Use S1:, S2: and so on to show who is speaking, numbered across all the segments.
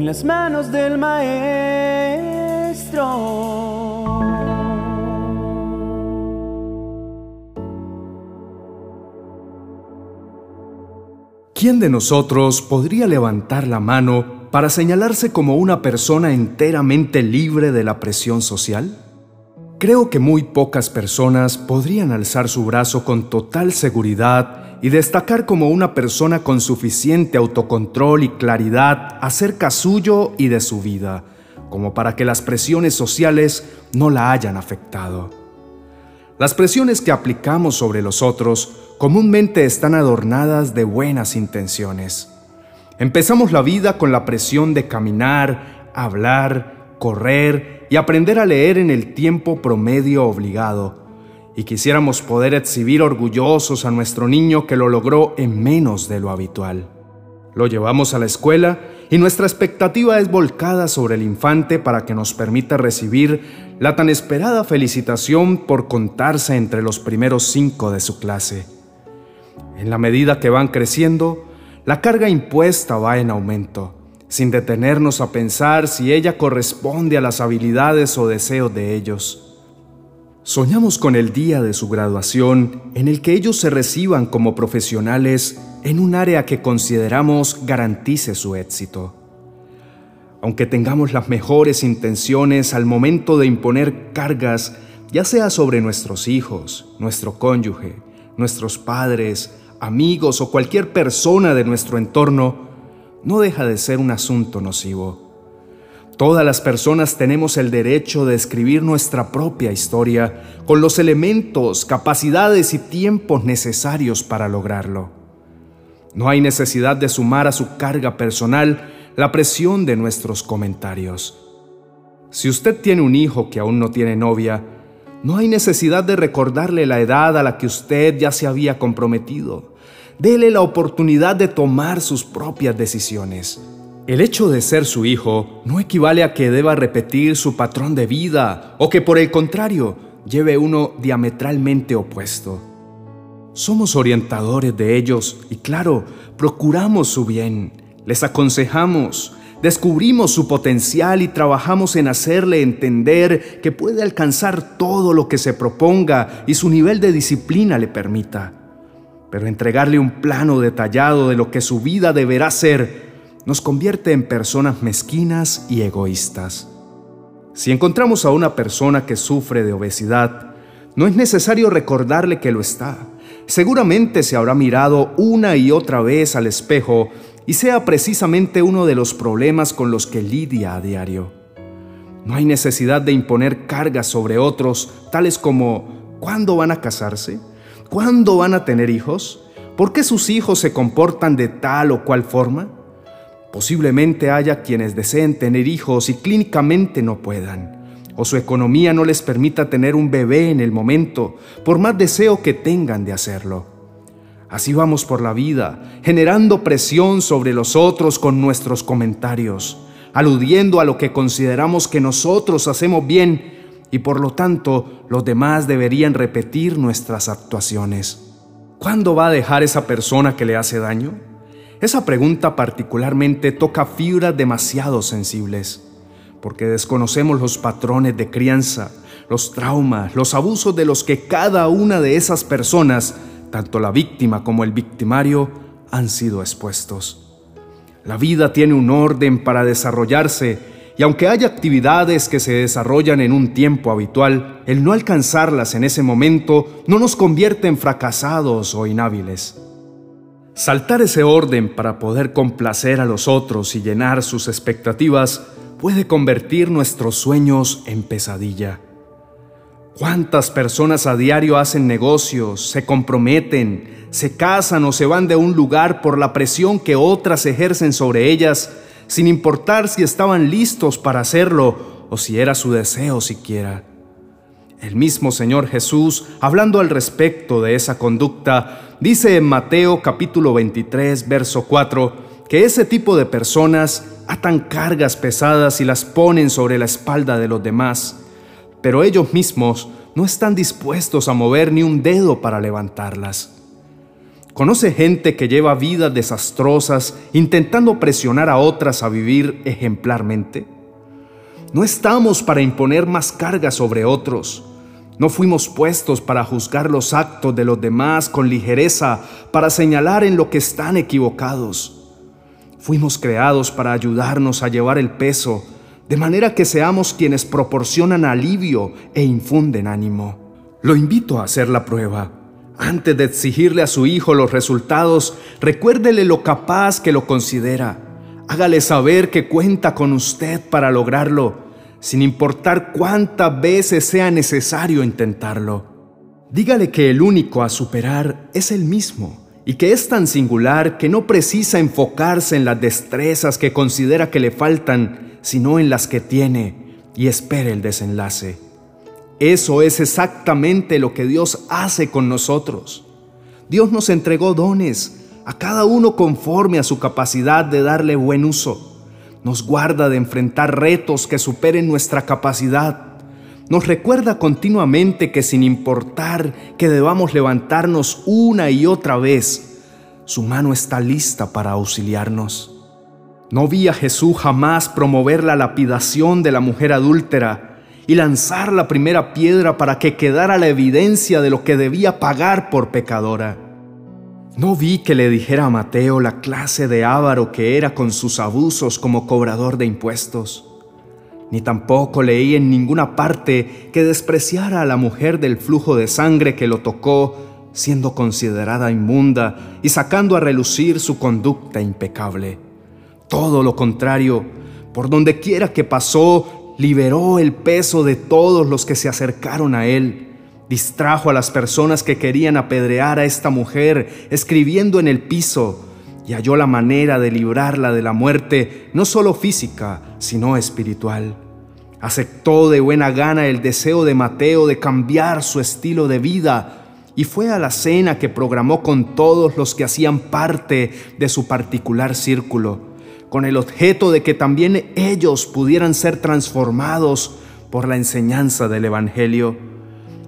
S1: en las manos del Maestro.
S2: ¿Quién de nosotros podría levantar la mano para señalarse como una persona enteramente libre de la presión social? Creo que muy pocas personas podrían alzar su brazo con total seguridad y destacar como una persona con suficiente autocontrol y claridad acerca suyo y de su vida, como para que las presiones sociales no la hayan afectado. Las presiones que aplicamos sobre los otros comúnmente están adornadas de buenas intenciones. Empezamos la vida con la presión de caminar, hablar, correr y aprender a leer en el tiempo promedio obligado. Y quisiéramos poder exhibir orgullosos a nuestro niño que lo logró en menos de lo habitual. Lo llevamos a la escuela y nuestra expectativa es volcada sobre el infante para que nos permita recibir la tan esperada felicitación por contarse entre los primeros cinco de su clase. En la medida que van creciendo, la carga impuesta va en aumento, sin detenernos a pensar si ella corresponde a las habilidades o deseos de ellos. Soñamos con el día de su graduación en el que ellos se reciban como profesionales en un área que consideramos garantice su éxito. Aunque tengamos las mejores intenciones al momento de imponer cargas, ya sea sobre nuestros hijos, nuestro cónyuge, nuestros padres, amigos o cualquier persona de nuestro entorno, no deja de ser un asunto nocivo. Todas las personas tenemos el derecho de escribir nuestra propia historia con los elementos, capacidades y tiempos necesarios para lograrlo. No hay necesidad de sumar a su carga personal la presión de nuestros comentarios. Si usted tiene un hijo que aún no tiene novia, no hay necesidad de recordarle la edad a la que usted ya se había comprometido. Dele la oportunidad de tomar sus propias decisiones. El hecho de ser su hijo no equivale a que deba repetir su patrón de vida o que por el contrario lleve uno diametralmente opuesto. Somos orientadores de ellos y claro, procuramos su bien, les aconsejamos, Descubrimos su potencial y trabajamos en hacerle entender que puede alcanzar todo lo que se proponga y su nivel de disciplina le permita. Pero entregarle un plano detallado de lo que su vida deberá ser nos convierte en personas mezquinas y egoístas. Si encontramos a una persona que sufre de obesidad, no es necesario recordarle que lo está. Seguramente se habrá mirado una y otra vez al espejo y sea precisamente uno de los problemas con los que lidia a diario. No hay necesidad de imponer cargas sobre otros, tales como ¿cuándo van a casarse? ¿Cuándo van a tener hijos? ¿Por qué sus hijos se comportan de tal o cual forma? Posiblemente haya quienes deseen tener hijos y clínicamente no puedan, o su economía no les permita tener un bebé en el momento, por más deseo que tengan de hacerlo. Así vamos por la vida, generando presión sobre los otros con nuestros comentarios, aludiendo a lo que consideramos que nosotros hacemos bien y por lo tanto los demás deberían repetir nuestras actuaciones. ¿Cuándo va a dejar esa persona que le hace daño? Esa pregunta particularmente toca fibras demasiado sensibles, porque desconocemos los patrones de crianza, los traumas, los abusos de los que cada una de esas personas tanto la víctima como el victimario han sido expuestos. La vida tiene un orden para desarrollarse y aunque haya actividades que se desarrollan en un tiempo habitual, el no alcanzarlas en ese momento no nos convierte en fracasados o inhábiles. Saltar ese orden para poder complacer a los otros y llenar sus expectativas puede convertir nuestros sueños en pesadilla. ¿Cuántas personas a diario hacen negocios, se comprometen, se casan o se van de un lugar por la presión que otras ejercen sobre ellas, sin importar si estaban listos para hacerlo o si era su deseo siquiera? El mismo Señor Jesús, hablando al respecto de esa conducta, dice en Mateo capítulo 23, verso 4, que ese tipo de personas atan cargas pesadas y las ponen sobre la espalda de los demás pero ellos mismos no están dispuestos a mover ni un dedo para levantarlas. ¿Conoce gente que lleva vidas desastrosas intentando presionar a otras a vivir ejemplarmente? No estamos para imponer más carga sobre otros. No fuimos puestos para juzgar los actos de los demás con ligereza, para señalar en lo que están equivocados. Fuimos creados para ayudarnos a llevar el peso, de manera que seamos quienes proporcionan alivio e infunden ánimo. Lo invito a hacer la prueba antes de exigirle a su hijo los resultados, recuérdele lo capaz que lo considera. Hágale saber que cuenta con usted para lograrlo, sin importar cuántas veces sea necesario intentarlo. Dígale que el único a superar es el mismo y que es tan singular que no precisa enfocarse en las destrezas que considera que le faltan, sino en las que tiene y espere el desenlace. Eso es exactamente lo que Dios hace con nosotros. Dios nos entregó dones, a cada uno conforme a su capacidad de darle buen uso. Nos guarda de enfrentar retos que superen nuestra capacidad. Nos recuerda continuamente que sin importar que debamos levantarnos una y otra vez, su mano está lista para auxiliarnos. No vi a Jesús jamás promover la lapidación de la mujer adúltera, y lanzar la primera piedra para que quedara la evidencia de lo que debía pagar por pecadora. No vi que le dijera a Mateo la clase de avaro que era con sus abusos como cobrador de impuestos. Ni tampoco leí en ninguna parte que despreciara a la mujer del flujo de sangre que lo tocó, siendo considerada inmunda y sacando a relucir su conducta impecable. Todo lo contrario, por donde quiera que pasó, liberó el peso de todos los que se acercaron a él, distrajo a las personas que querían apedrear a esta mujer, escribiendo en el piso, y halló la manera de librarla de la muerte, no solo física, sino espiritual. Aceptó de buena gana el deseo de Mateo de cambiar su estilo de vida y fue a la cena que programó con todos los que hacían parte de su particular círculo con el objeto de que también ellos pudieran ser transformados por la enseñanza del Evangelio.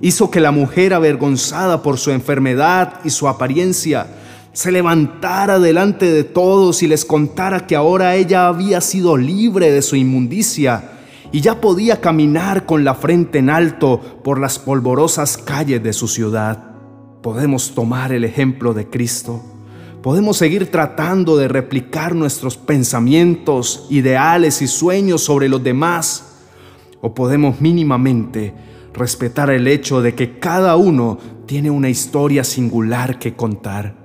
S2: Hizo que la mujer avergonzada por su enfermedad y su apariencia se levantara delante de todos y les contara que ahora ella había sido libre de su inmundicia y ya podía caminar con la frente en alto por las polvorosas calles de su ciudad. Podemos tomar el ejemplo de Cristo Podemos seguir tratando de replicar nuestros pensamientos, ideales y sueños sobre los demás, o podemos mínimamente respetar el hecho de que cada uno tiene una historia singular que contar.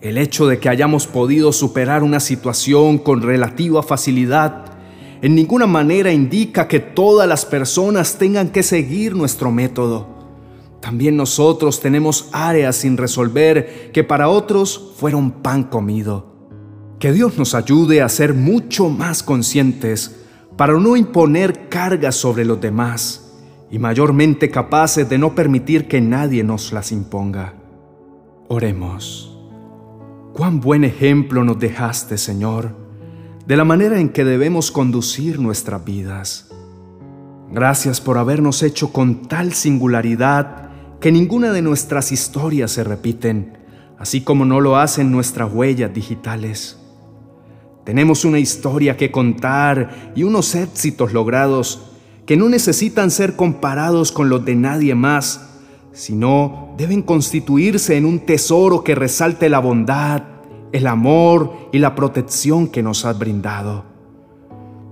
S2: El hecho de que hayamos podido superar una situación con relativa facilidad en ninguna manera indica que todas las personas tengan que seguir nuestro método. También nosotros tenemos áreas sin resolver que para otros fueron pan comido. Que Dios nos ayude a ser mucho más conscientes para no imponer cargas sobre los demás y mayormente capaces de no permitir que nadie nos las imponga. Oremos. Cuán buen ejemplo nos dejaste, Señor, de la manera en que debemos conducir nuestras vidas. Gracias por habernos hecho con tal singularidad que ninguna de nuestras historias se repiten, así como no lo hacen nuestras huellas digitales. Tenemos una historia que contar y unos éxitos logrados que no necesitan ser comparados con los de nadie más, sino deben constituirse en un tesoro que resalte la bondad, el amor y la protección que nos has brindado.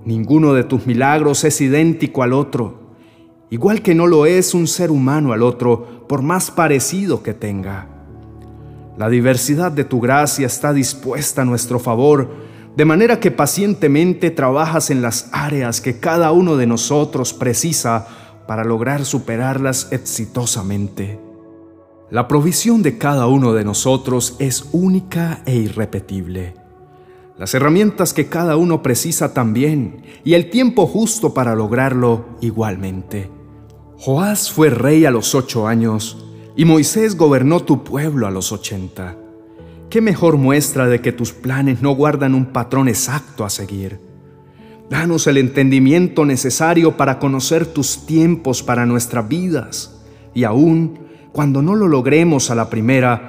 S2: Ninguno de tus milagros es idéntico al otro igual que no lo es un ser humano al otro, por más parecido que tenga. La diversidad de tu gracia está dispuesta a nuestro favor, de manera que pacientemente trabajas en las áreas que cada uno de nosotros precisa para lograr superarlas exitosamente. La provisión de cada uno de nosotros es única e irrepetible. Las herramientas que cada uno precisa también y el tiempo justo para lograrlo igualmente. Joás fue rey a los ocho años y Moisés gobernó tu pueblo a los ochenta. ¿Qué mejor muestra de que tus planes no guardan un patrón exacto a seguir? Danos el entendimiento necesario para conocer tus tiempos para nuestras vidas y aún cuando no lo logremos a la primera,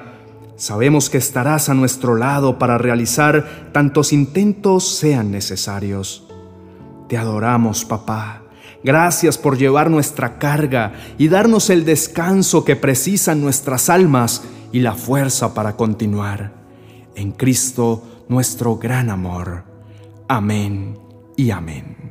S2: Sabemos que estarás a nuestro lado para realizar tantos intentos sean necesarios. Te adoramos, papá. Gracias por llevar nuestra carga y darnos el descanso que precisan nuestras almas y la fuerza para continuar. En Cristo, nuestro gran amor. Amén y amén.